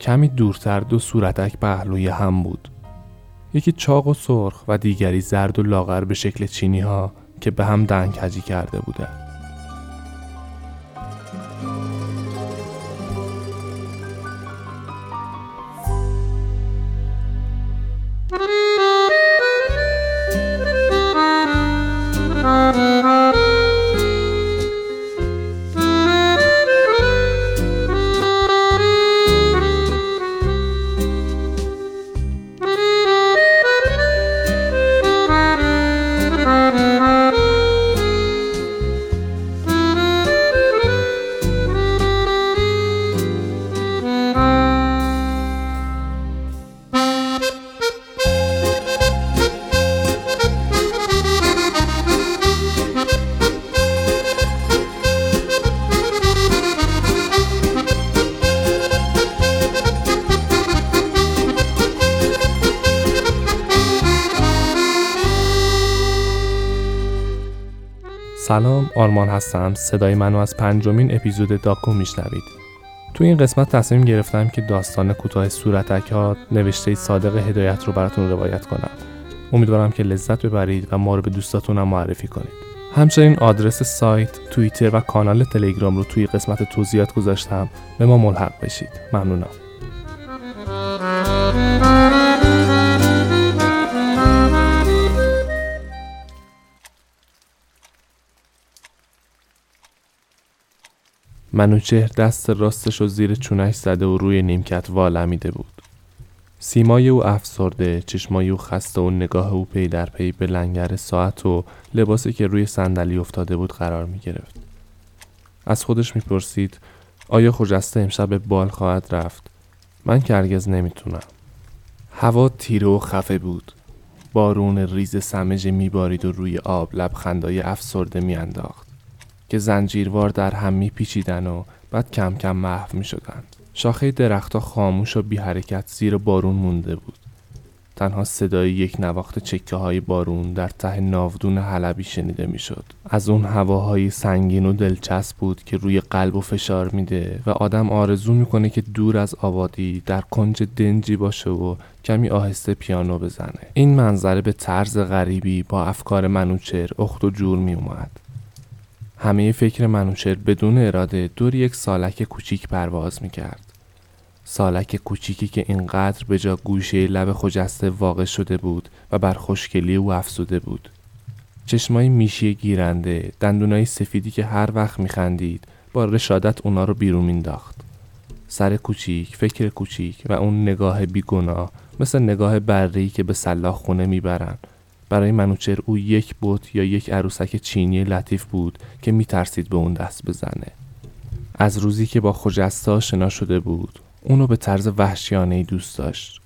کمی دورتر دو صورتک پهلوی هم بود. یکی چاق و سرخ و دیگری زرد و لاغر به شکل چینی ها که به هم دنگ کرده بودند آرمان هستم. صدای منو از پنجمین اپیزود داکو میشنوید. تو این قسمت تصمیم گرفتم که داستان کوتاه صورتک ها نوشته صادق هدایت رو براتون روایت کنم. امیدوارم که لذت ببرید و ما رو به دوستاتون هم معرفی کنید. همچنین آدرس سایت، توییتر و کانال تلگرام رو توی قسمت توضیحات گذاشتم. به ما ملحق بشید. ممنونم. منوچهر دست راستش و زیر چونش زده و روی نیمکت والمیده بود. سیمای او افسرده، چشمای او خسته و نگاه او پی در پی به لنگر ساعت و لباسی که روی صندلی افتاده بود قرار می گرفت. از خودش می‌پرسید آیا خجسته امشب به بال خواهد رفت؟ من که هرگز نمی‌تونم. هوا تیره و خفه بود. بارون ریز سمج میبارید و روی آب لبخندای افسرده میانداخت. که زنجیروار در هم میپیچیدن و بعد کم کم محو می شدن. شاخه درختها خاموش و بی حرکت زیر بارون مونده بود. تنها صدای یک نواخت چکه های بارون در ته ناودون حلبی شنیده می‌شد. از اون هواهای سنگین و دلچسب بود که روی قلب و فشار میده و آدم آرزو می‌کنه که دور از آبادی در کنج دنجی باشه و کمی آهسته پیانو بزنه. این منظره به طرز غریبی با افکار منوچر اخت و جور می. همه فکر منوچر بدون اراده دور یک سالک کوچیک پرواز می‌کرد. سالک کوچیکی که اینقدر به جا گوشه لب خجسته واقع شده بود و بر خوشگلی او افزوده بود. چشمای میشی گیرنده، دندونای سفیدی که هر وقت میخندید با رشادت اونا رو بیرون مینداخت. سر کوچیک، فکر کوچیک و اون نگاه بیگناه مثل نگاه بری که به سلاخ خونه می‌برن برای منوچر او یک بوت یا یک عروسک چینی لطیف بود که میترسید به اون دست بزنه از روزی که با خجسته آشنا شده بود اونو به طرز وحشیانه دوست داشت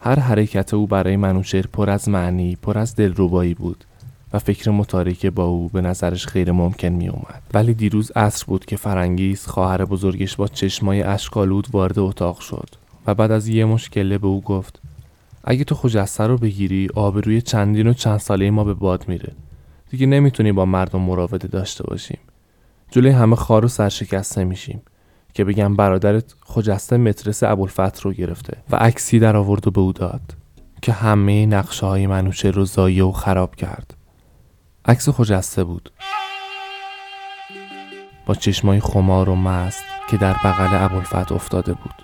هر حرکت او برای منوچر پر از معنی پر از دلربایی بود و فکر متاریک با او به نظرش غیر ممکن می اومد. ولی دیروز عصر بود که فرنگیز خواهر بزرگش با چشمای اشکالود وارد اتاق شد و بعد از یه مشکله به او گفت اگه تو خجسته رو بگیری آبروی چندین و چند ساله ما به باد میره. دیگه نمی‌تونی با مردم مراوده داشته باشیم. جلوی همه خار و سرشکسته میشیم که بگم برادرت خجسته مترس ابوالفتح رو گرفته و عکسی در آورد و به او داد که همه نقشه های منوچه رو زایه و خراب کرد. عکس خجسته بود. با چشمای خمار و مست که در بغل ابوالفتح افتاده بود.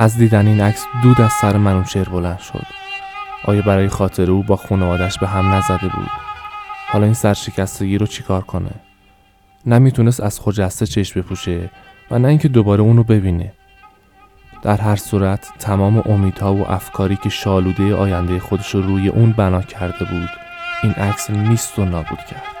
از دیدن این عکس دود از سر منوچهر بلند شد. آیا برای خاطر او با خانوادش به هم نزده بود؟ حالا این سرشکستگی رو چیکار کنه؟ نمی‌تونست از خجسته چشم بپوشه و نه اینکه دوباره اونو ببینه. در هر صورت تمام امیدها و افکاری که شالوده آینده خودش رو روی اون بنا کرده بود این عکس نیست و نابود کرد.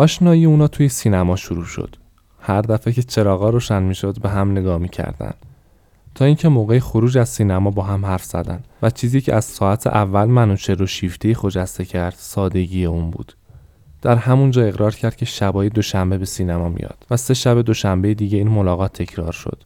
آشنایی اونا توی سینما شروع شد. هر دفعه که چراغا روشن می‌شد به هم نگاه می‌کردن. تا اینکه موقع خروج از سینما با هم حرف زدن و چیزی که از ساعت اول منوچه رو شیفته خجسته کرد سادگی اون بود. در همونجا اقرار کرد که شبای دوشنبه به سینما میاد و سه شب دوشنبه دیگه این ملاقات تکرار شد.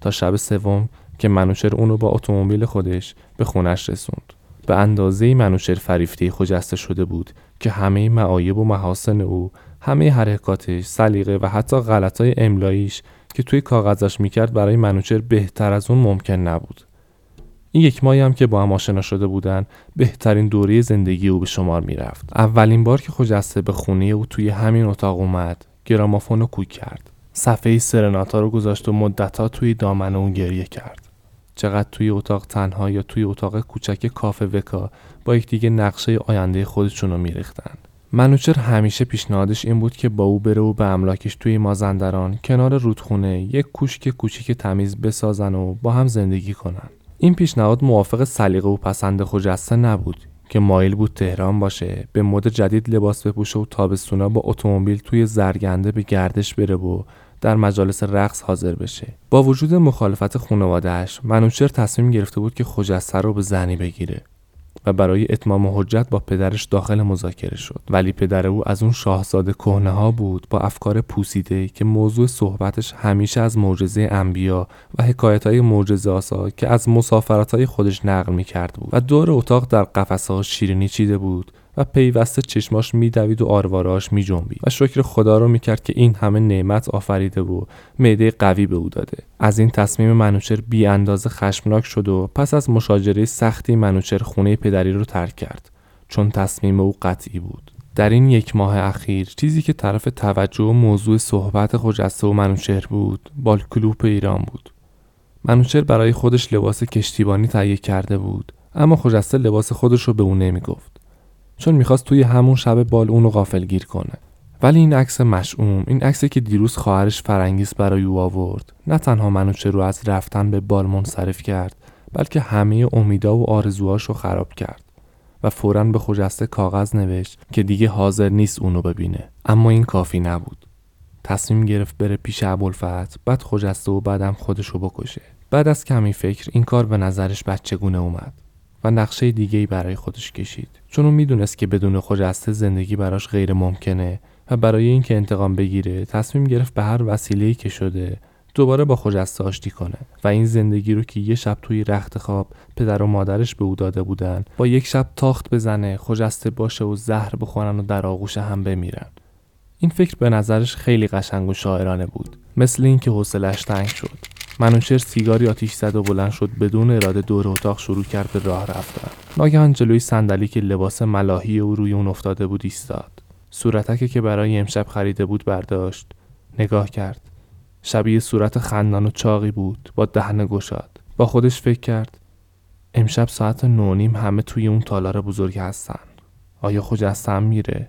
تا شب سوم که منوچر اونو با اتومبیل خودش به خونش رسوند. به اندازه منوچر فریفته خجسته شده بود که همه معایب و محاسن او همه حرکاتش سلیقه و حتی غلطای املاییش که توی کاغذش می‌کرد برای منوچر بهتر از اون ممکن نبود. این یک ماهی هم که با هم آشنا شده بودن بهترین دوره زندگی او به شمار می‌رفت. اولین بار که خجسته به خونه او توی همین اتاق اومد گرامافون رو کوک کرد. صفحه سرناتا رو گذاشت و مدتها توی دامن اون گریه کرد. چقدر توی اتاق تنها یا توی اتاق کوچک کافه وکا با یکدیگه نقشه آینده خودشون رو میریختن. منوچر همیشه پیشنهادش این بود که با او بره و به املاکش توی مازندران کنار رودخونه یک کوشک کوچیک تمیز بسازن و با هم زندگی کنن. این پیشنهاد موافق سلیقه و پسند خجسته نبود که مایل بود تهران باشه به مد جدید لباس بپوشه و تابستونا با اتومبیل توی زرگنده به گردش بره و در مجالس رقص حاضر بشه. با وجود مخالفت خانوادهش منوچر تصمیم گرفته بود که خجسته رو به زنی بگیره و برای اتمام حجت با پدرش داخل مذاکره شد. ولی پدر او از اون شاهزاده کهنه ها بود با افکار پوسیده که موضوع صحبتش همیشه از معجزه انبیا و حکایت های معجزه آسا که از مسافرت های خودش نقل می کرد بود. و دور اتاق در قفسه ها شیرینی چیده بود و پیوسته چشماش میدوید و آرواراش میجنبید. و شکر خدا رو می‌کرد که این همه نعمت آفریده و معده قوی به او داده. از این تصمیم منوچر بی اندازه خشمناک شد و پس از مشاجره سختی منوچر خونه پدری رو ترک کرد. چون تصمیم او قطعی بود. در این یک ماه اخیر چیزی که طرف توجه و موضوع صحبت خجسته و منوچر بود بالکلوپ ایران بود. منوچر برای خودش لباس کشتیبانی تهیه کرده بود اما خجسته لباس خودش رو به او نمی‌گفت. چون می‌خواست توی همون شب بال اونو غافل گیر کنه. ولی این عکس مشعوم این عکسی که دیروز خواهرش فرنگیس برای او آورد نه تنها منو رو از رفتن به بال منصرف کرد بلکه همه امیدا و آرزوهاش رو خراب کرد و فورا به خجسته کاغذ نوشت که دیگه حاضر نیست اونو ببینه. اما این کافی نبود. تصمیم گرفت بره پیش ابوالفت بعد خجسته و بعدم خودشو بکشه. بعد از کمی فکر این کار به نظرش بچگونه اومد. و نقشه دیگه ای برای خودش کشید. چون اون می‌دونست که بدون خجسته زندگی براش غیر ممکنه و برای اینکه انتقام بگیره تصمیم گرفت به هر وسیله‌ای که شده دوباره با خجسته آشتی کنه و این زندگی رو که یه شب توی رخت خواب پدر و مادرش به او داده بودن با یک شب تاخت بزنه خجسته باشه و زهر بخورن و در آغوش هم بمیرن. این فکر به نظرش خیلی قشنگ و شاعرانه بود مثل اینکه حوصلش تنگ شد. منوچر سیگاری آتیش زد و بلند شد بدون اراده دور اتاق شروع کرد به راه رفتن. ناگهان جلوی صندلی که لباس ملاحی او روی اون افتاده بود ایستاد. صورتک که برای امشب خریده بود برداشت. نگاه کرد. شبیه صورت خندان و چاقی بود. با دهن گشاد. با خودش فکر کرد. امشب ساعت نونیم همه توی اون تالار بزرگ هستن. آیا خجستم میره؟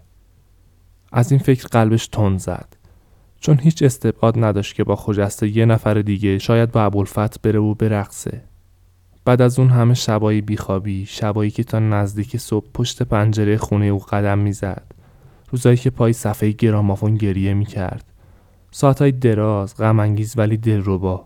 از این فکر قلبش تند زد. چون هیچ استبعاد نداشت که با خجسته یه نفر دیگه شاید با ابوالفت بره و برقصه. بعد از اون همه شبایی بیخوابی شبایی که تا نزدیک صبح پشت پنجره خونه او قدم می‌زد روزایی که پای صفحه گرامافون گریه می‌کرد. ساعتهای دراز غم انگیز ولی دلربا.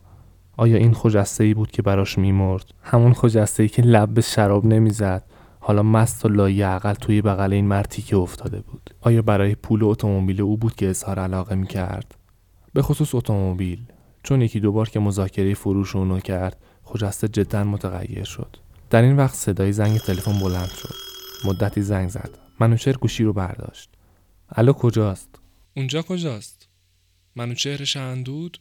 آیا این خجسته ای بود که براش میمرد؟ همون خجسته ای که لب به شراب نمی‌زد. حالا مست و لای عقل توی بغل این مرتی که افتاده بود. آیا برای پول اتومبیل او بود که اظهار علاقه می کرد؟ به خصوص اتومبیل. چون یکی دو بار که مذاکره فروش اونو کرد خجسته جدا متغیر شد. در این وقت صدای زنگ تلفن بلند شد. مدتی زنگ زد. منوچهر گوشی رو برداشت. الو کجاست؟ اونجا کجاست؟ منوچهر اندود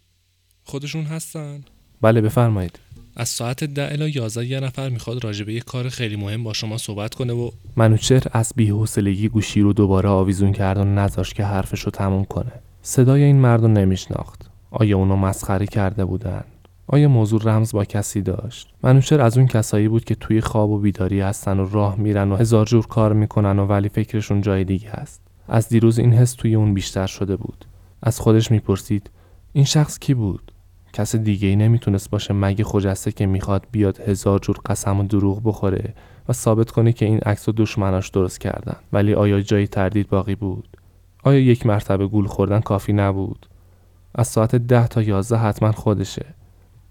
خودشون هستن؟ بله بفرمایید. از ساعت ده الا 11 یه نفر می‌خواد راجبه یه کار خیلی مهم با شما صحبت کنه و منوچهر از بی‌حوصلگی گوشی رو دوباره آویزون کرد و نذاشت که حرفش رو تموم کنه. صدای این مرد رو نمیشناخت. آیا اونو مسخره کرده بودن؟ آیا موضوع رمز با کسی داشت؟ منوچهر از اون کسایی بود که توی خواب و بیداری هستن و راه میرن و هزار جور کار می‌کنن و ولی فکرشون جای دیگه است. از دیروز این حس توی اون بیشتر شده بود. از خودش می‌پرسید این شخص کی بود؟ کس دیگه ای نمی‌تونست باشه مگه خجسته که می‌خواد بیاد هزار جور قسم و دروغ بخوره و ثابت کنه که این عکس و دشمناش درست کردن. ولی آیا جایی تردید باقی بود؟ آیا یک مرتبه گول خوردن کافی نبود؟ از ساعت ده تا یازده حتما خودشه.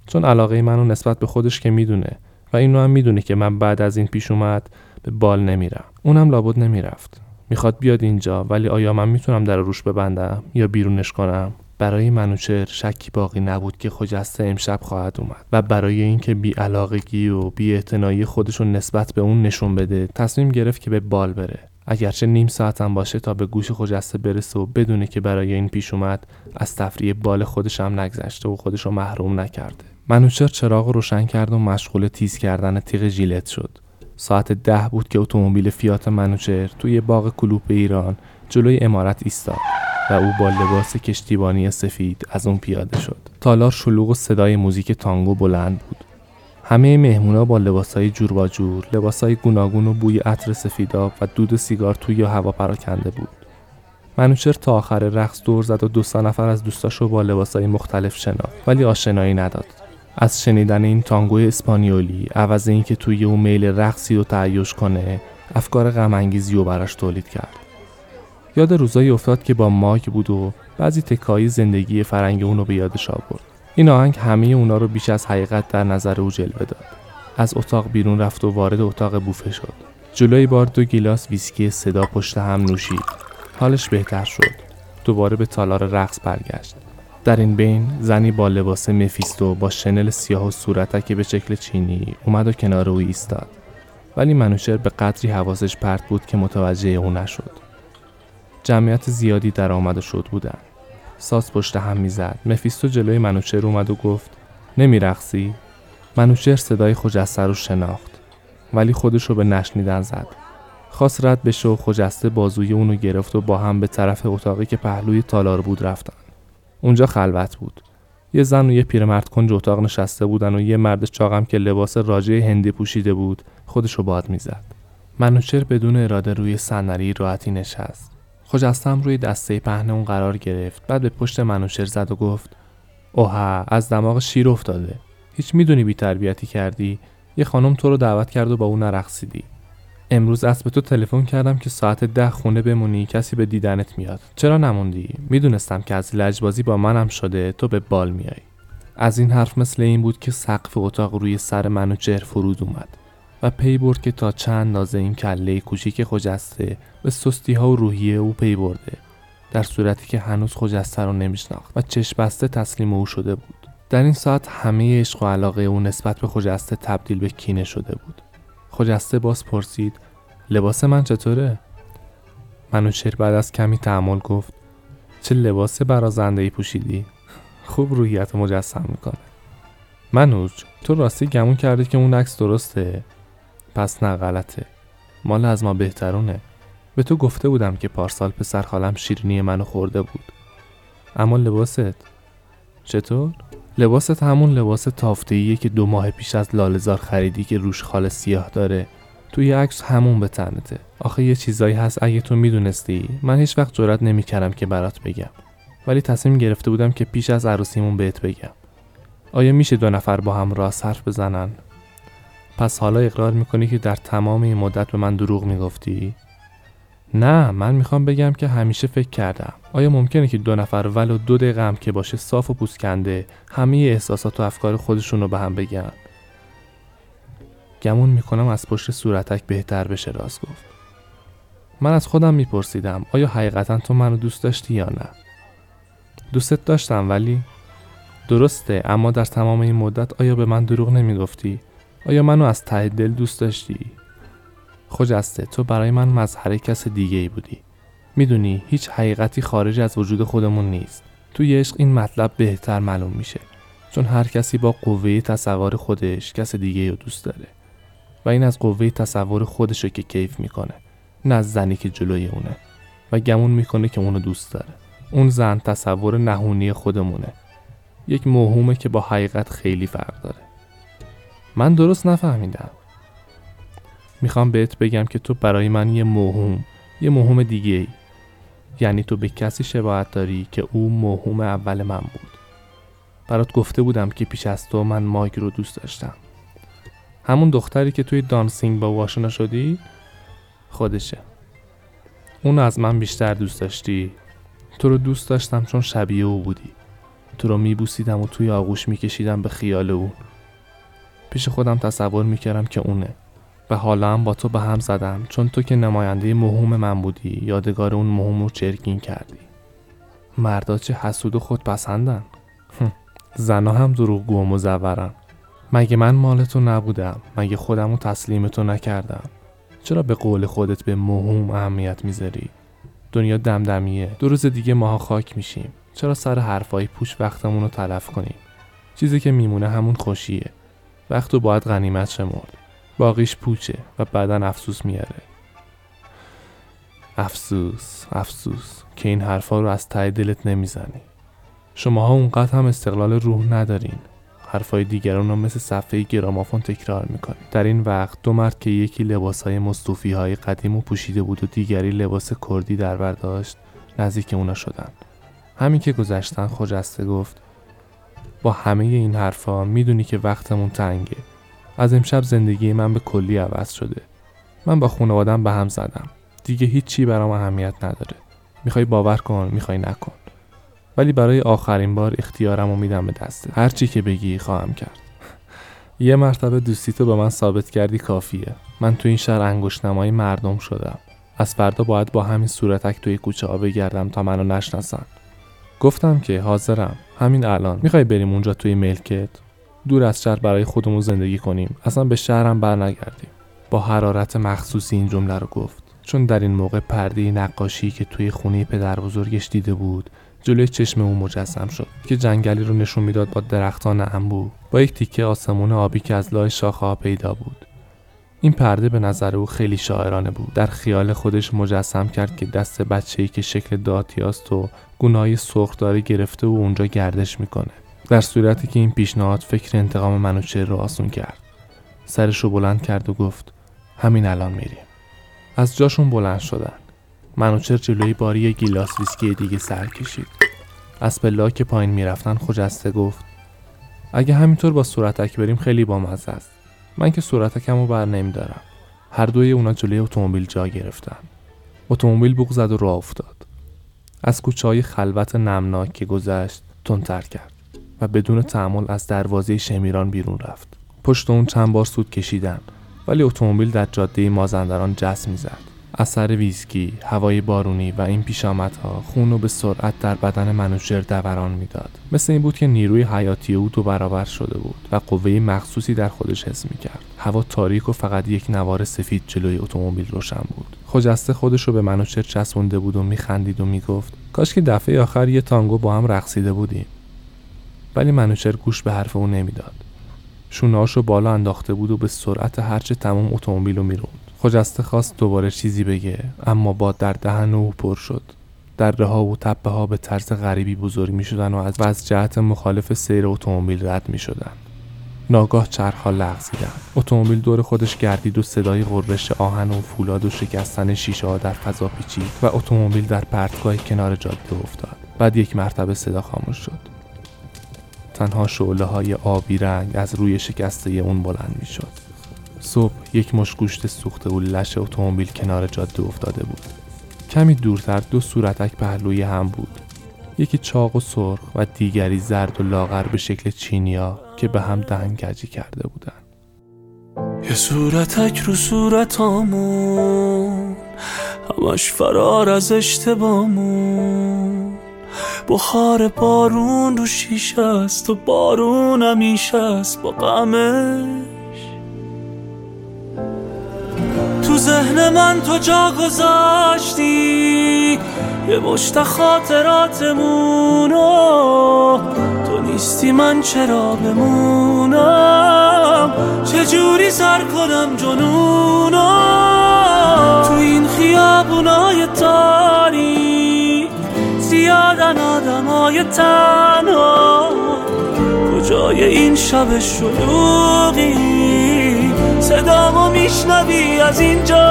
چون علاقه منو نسبت به خودش که می‌دونه و اینو هم می‌دونه که من بعد از این پیش اومد به بال نمیرم. اونم لابد نمی‌رفت. می‌خواد بیاد اینجا ولی آیا من می‌تونم در روش ببندم یا بیرونش کنم؟ برای منوچر شکی باقی نبود که خجسته امشب خواهد اومد و برای اینکه بی علاقگی و بی خودش رو نسبت به اون نشون بده تصمیم گرفت که به بال بره. اگرچه نیم ساعتم باشه تا به گوش خجسته برسه و بدونه که برای این پیش اومد از تفریح بال خودش هم نگذشته و خودش رو محروم نکرده. منوچر چراغ روشن کرد و مشغول تیز کردن تیغ ژیلت شد. ساعت ده بود که اتومبیل فیات منوچر توی باغ کلوپ ایران جلوی امارت ایستاد. و او با لباس کشتیبانی سفید از اون پیاده شد. تالار شلوغ و صدای موزیک تانگو بلند بود. همه مهمونا با لباسهای جور با جور لباسهای گوناگون و بوی عطر سفیداب و دود سیگار توی هوا پراکنده بود. منوچر تا آخر رقص دور زد و دو نفر از دوستاشو با لباسهای مختلف شناخت ولی آشنایی نداد. از شنیدن این تانگوی اسپانیولی عوض اینکه توی اون میل رقصی رو تهییج کنه افکار غم انگیزی رو براش تولید کرد. یاد روزایی افتاد که با ماگ بود و بعضی تکه‌های زندگی فرنگ اون رو به یادش آورد. این آهنگ همه اونا رو بیش از حقیقت در نظر او جلوه داد. از اتاق بیرون رفت و وارد اتاق بوفه شد. جلوی بار دو گیلاس ویسکی سودا پشت هم نوشید. حالش بهتر شد. دوباره به تالار رقص برگشت. در این بین زنی با لباس مفیستو با شنل سیاه و صورتک به شکل چینی اومد و کنار او ایستاد. ولی منوشر به قدری حواسش پرت بود که متوجه او نشد. جمعیت زیادی در آمد شد بودن. ساز پشت هم می‌زد. مفیستو جلوی منوچر اومد و گفت نمیرقصی؟ منوچر صدای خجسته رو شناخت ولی خودش رو به نشنیدن زد. خواست رد بشه و خجسته بازوی اونو گرفت و با هم به طرف اتاقی که پهلوی تالار بود رفتن. اونجا خلوت بود. یه زن و یه پیرمرد کنج اتاق نشسته بودن و یه مرد چاقم که لباس راجع هندی پوشیده بود خودش رو باد می‌زد. منوچر بدون اراده روی صندلی راحتی نشست. خجستم روی دسته پهن اون قرار گرفت. بعد به پشت منوشر زد و گفت اوها از دماغ شیر افتاده. هیچ می‌دونی بی تربیتی کردی. یه خانم تو رو دعوت کرد و با اون نرقصیدی. امروز از به تو تلفن کردم که ساعت ده خونه بمونی کسی به دیدنت میاد. چرا نموندی؟ می‌دونستم که از لجبازی با منم شده تو به بال میای از این حرف مثل این بود که سقف اتاق روی سر منوچر فرود اومد. و پی برد که تا چند اندازه این کله کوچیک خجسته به سستی ها و روحیه او پی برده در صورتی که هنوز خجسته رو نمیشناخت و چشم بسته تسلیم او شده بود. در این ساعت همه عشق و علاقه او نسبت به خجسته تبدیل به کینه شده بود. خجسته باز پرسید لباس من چطوره؟ منوچر بعد از کمی تحمل گفت چه لباس برازنده ای پوشیدی؟ خوب روحیت مجسم می‌کنه. منوج تو راستی گمون کردی که اون عکس درسته؟ پس نه غلطه. مال از ما بهترونه. به تو گفته بودم که پارسال پسر خالم شیرینی منو خورده بود. اما لباست؟ چطور؟ لباست همون لباس تافتهیه که دو ماه پیش از لالزار خریدی که روش خال سیاه داره. توی عکس همون به تنته. آخه یه چیزایی هست اگه تو می‌دونستی. من هیچ وقت جرات نمی‌کردم که برات بگم. ولی تصمیم گرفته بودم که پیش از عروسیمون بهت بگم. آیا میشه دو نفر با هم راست حرف بزنن؟ پس حالا اقرار می‌کنی که در تمام این مدت به من دروغ می‌گفتی؟ نه من می‌خوام بگم که همیشه فکر کردم. آیا ممکنه که دو نفر ولو دو دقیقه هم که باشه صاف و پوسکنده همه احساسات و افکار خودشون رو به هم بگن؟ گمون می‌کنم از پشت صورتک بهتر بشه راست گفت. من از خودم میپرسیدم آیا حقیقتا تو منو دوست داشتی یا نه؟ دوستت داشتم ولی؟ درسته اما در تمام این مدت آیا به من دروغ نمی‌گفتی؟ آیا منو از ته دل دوست داشتی؟ خجسته تو برای من مظهر کس دیگه ای بودی. می‌دونی هیچ حقیقتی خارج از وجود خودمون نیست. تو عشق این مطلب بهتر معلوم میشه. چون هر کسی با قوه تصور خودش کس دیگه رو دوست داره. و این از قوه تصور خودشه که کیف می‌کنه. نه از زنی که جلوی اونه. و گمون می‌کنه که اونو دوست داره. اون زن تصور نهونی خودمونه. یک موهومه که با حقیقت خیلی فرق داره. من درست نفهمیدم. می‌خوام بهت بگم که تو برای من یه موهوم یه موهوم دیگه ای. یعنی تو به کسی شباهت داری که او موهوم اول من بود. برات گفته بودم که پیش از تو من مایک رو دوست داشتم. همون دختری که توی دانسینگ با واشنا شدی خودشه. اون از من بیشتر دوست داشتی. تو رو دوست داشتم چون شبیه او بودی. تو رو میبوسیدم و توی آغوش میکشیدم به خیال اون پیش خودم تصور می‌کردم که اونه. و حالا هم با تو به هم زدم چون تو که نماینده مهم من بودی یادگار اون مهم رو چرکین کردی. مردا چه حسود و خودپسندن. زنا هم دروغگو و مزورن مگه من مال تو نبودم؟ مگه خودم رو تسلیم تو نکردم؟ چرا به قول خودت به مهم اهمیت می‌ذاری؟ دنیا دمدمیه. دو روز دیگه ماها خاک میشیم. چرا سر حرفای پوش وقتمون رو تلف کنیم؟ چیزی که میمونه همون خوشیه. وقت رو باید غنیمت شمرد. باقیش پوچه و بعدا افسوس میاره. افسوس افسوس که این حرفا رو از ته دلت نمی‌زنی. شماها اونقدر هم استقلال روح ندارین. حرفای دیگران رو مثل صفحه گرامافون تکرار می‌کنید در این وقت دو مرد که یکی لباسهای مصطوفی های قدیم و پوشیده بود و دیگری لباس کردی در برداشت نزدیک اونا شدن. همین که گذشتن خجسته گفت با همه این حرفا می‌دونی که وقتمون تنگه. از امشب زندگی من به کلی عوض شده. من با خانوادم به هم زدم. دیگه هیچی برام اهمیت نداره. می‌خوای باور کن می‌خوای نکن. ولی برای آخرین بار اختیارم رو میدم به دسته هر چی که بگی خواهم کرد. یه مرتبه دوستی تو به من ثابت کردی کافیه. من تو این شهر انگشت نمایی مردم شدم. از فردا باید با همین صورتک توی کوچه ها بگردم تا منو نشناسن. گفتم که حاضرم. همین الان. می‌خوای بریم اونجا توی ملکت؟ دور از شهر برای خودمون زندگی کنیم. اصلا به شهرم بر نگردیم با حرارت مخصوصی این جمله رو گفت. چون در این موقع پرده نقاشی که توی خونه پدر بزرگش دیده بود جلوی چشم او مجسم شد. که جنگلی رو نشون می‌داد با درختان انبو با یک تیکه آسمون آبی که از لای شاخه پیدا بود. این پرده به نظر او خیلی شاعرانه بود. در خیال خودش مجسم کرد که دست بچه ای که شکل داتیاست و گناهی سرخداری گرفته و اونجا گردش می‌کنه. در صورتی که این پیشنهاد فکر انتقام منوچهر رو آسون کرد. سرش رو بلند کرد و گفت همین الان میریم. از جاشون بلند شدن. منوچر جلوی باری گیلاس ویسکی دیگه سر کشید. از پلا که پایین می‌رفتن خجسته گفت اگه همینطور با صورتک بریم خیلی بامزه است. من که صورتکم رو بر نمیدارم. هر دوی اونا جلوی اتومبیل جا گرفتن. اتومبیل بوق زد و راه افتاد. از کوچه های خلوت نمناک که گذشت تندتر کرد و بدون تعمل از دروازه شمیران بیرون رفت. پشت اون چند بار سود کشیدن ولی اتومبیل در جاده مازندران جس می‌زد. اثر ویسکی، هوای بارونی و این پیشامدها خون رو به سرعت در بدن منوچر دوران می‌داد. مثل این بود که نیروی حیاتی او دو برابر شده بود و قوه مخصوصی در خودش حس می‌کرد. هوا تاریک و فقط یک نوار سفید جلوی اتومبیل روشن بود. خجسته خودش رو به منوچر چسبونده بود و میخندید و می‌گفت کاش که دفعه آخر یه تانگو با هم رقصیده بودیم. ولی منوچر گوش به حرف او نمی‌داد. شونهاش بالا انداخته بود و به سرعت هرچه تمام اتومبیل رو می‌روند. خجسته خواست دوباره چیزی بگه اما با در دهن او پر شد. دره ها و تپه ها به طرز غریبی بزرگ می شدن و از, و از جهت مخالف سیر اتومبیل رد می شدن. ناگاه چرخها لغزیدن اتومبیل دور خودش گردید و صدای غرش آهن و فولاد و شکستن شیشه ها در فضا پیچید و اتومبیل در پرتگاه کنار جاده افتاد. بعد یک مرتبه صدا خاموش شد. تنها شعله های آبی رنگ از روی شکسته اون بلند می شد. صبح یک مش گوشت سوخته و لش اتومبیل کنار جاده افتاده بود. کمی دورتر دو صورتک پهلوی هم بود. یکی چاق و سرخ و دیگری زرد و لاغر به شکل چینیا که به هم دهنگجی کرده بودن یه صورتک رو صورتامون همش فرار از اشتبامون. بخار بارون رو شیشه است و بارون همیشه است با غمش تو ذهن من تو جا گذاشتی؟ یه مشت خاطراتمونو تو نیستی من چرا بمونم؟ چجوری سر کنم جنونو تو این خیابونای تاری زیادن آدمای تنها. کجای این شب شلوغی؟ صدامو میشنوی از اینجا.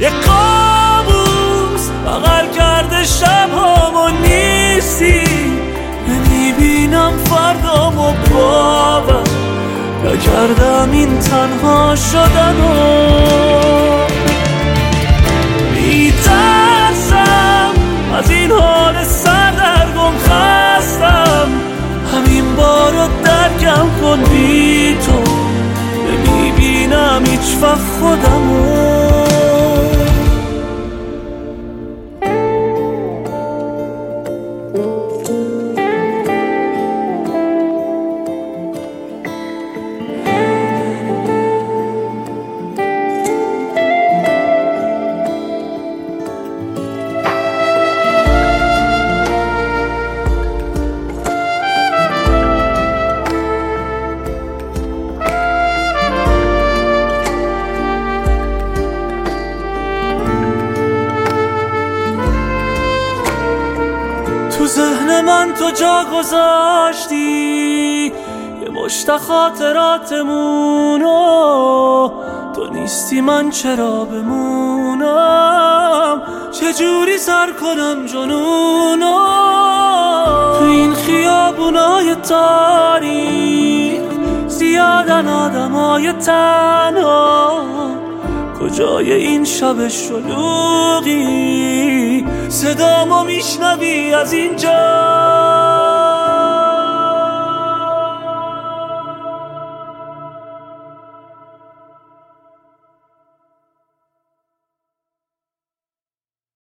یه قابوس بغل کرده شب هامو نیستی. نمی‌بینم فردامو باور. نکردم این تنها شدن و میترسم از این حال 要和你做 گذاشتی یه مشت خاطراتمونو تو نیستی من چرا بمونم؟ چجوری سر کنم جنونو تو این خیابونای تاریک زیادن آدمای تنها. کجای این شب شلوغی؟ صدامو میشنوی از اینجا.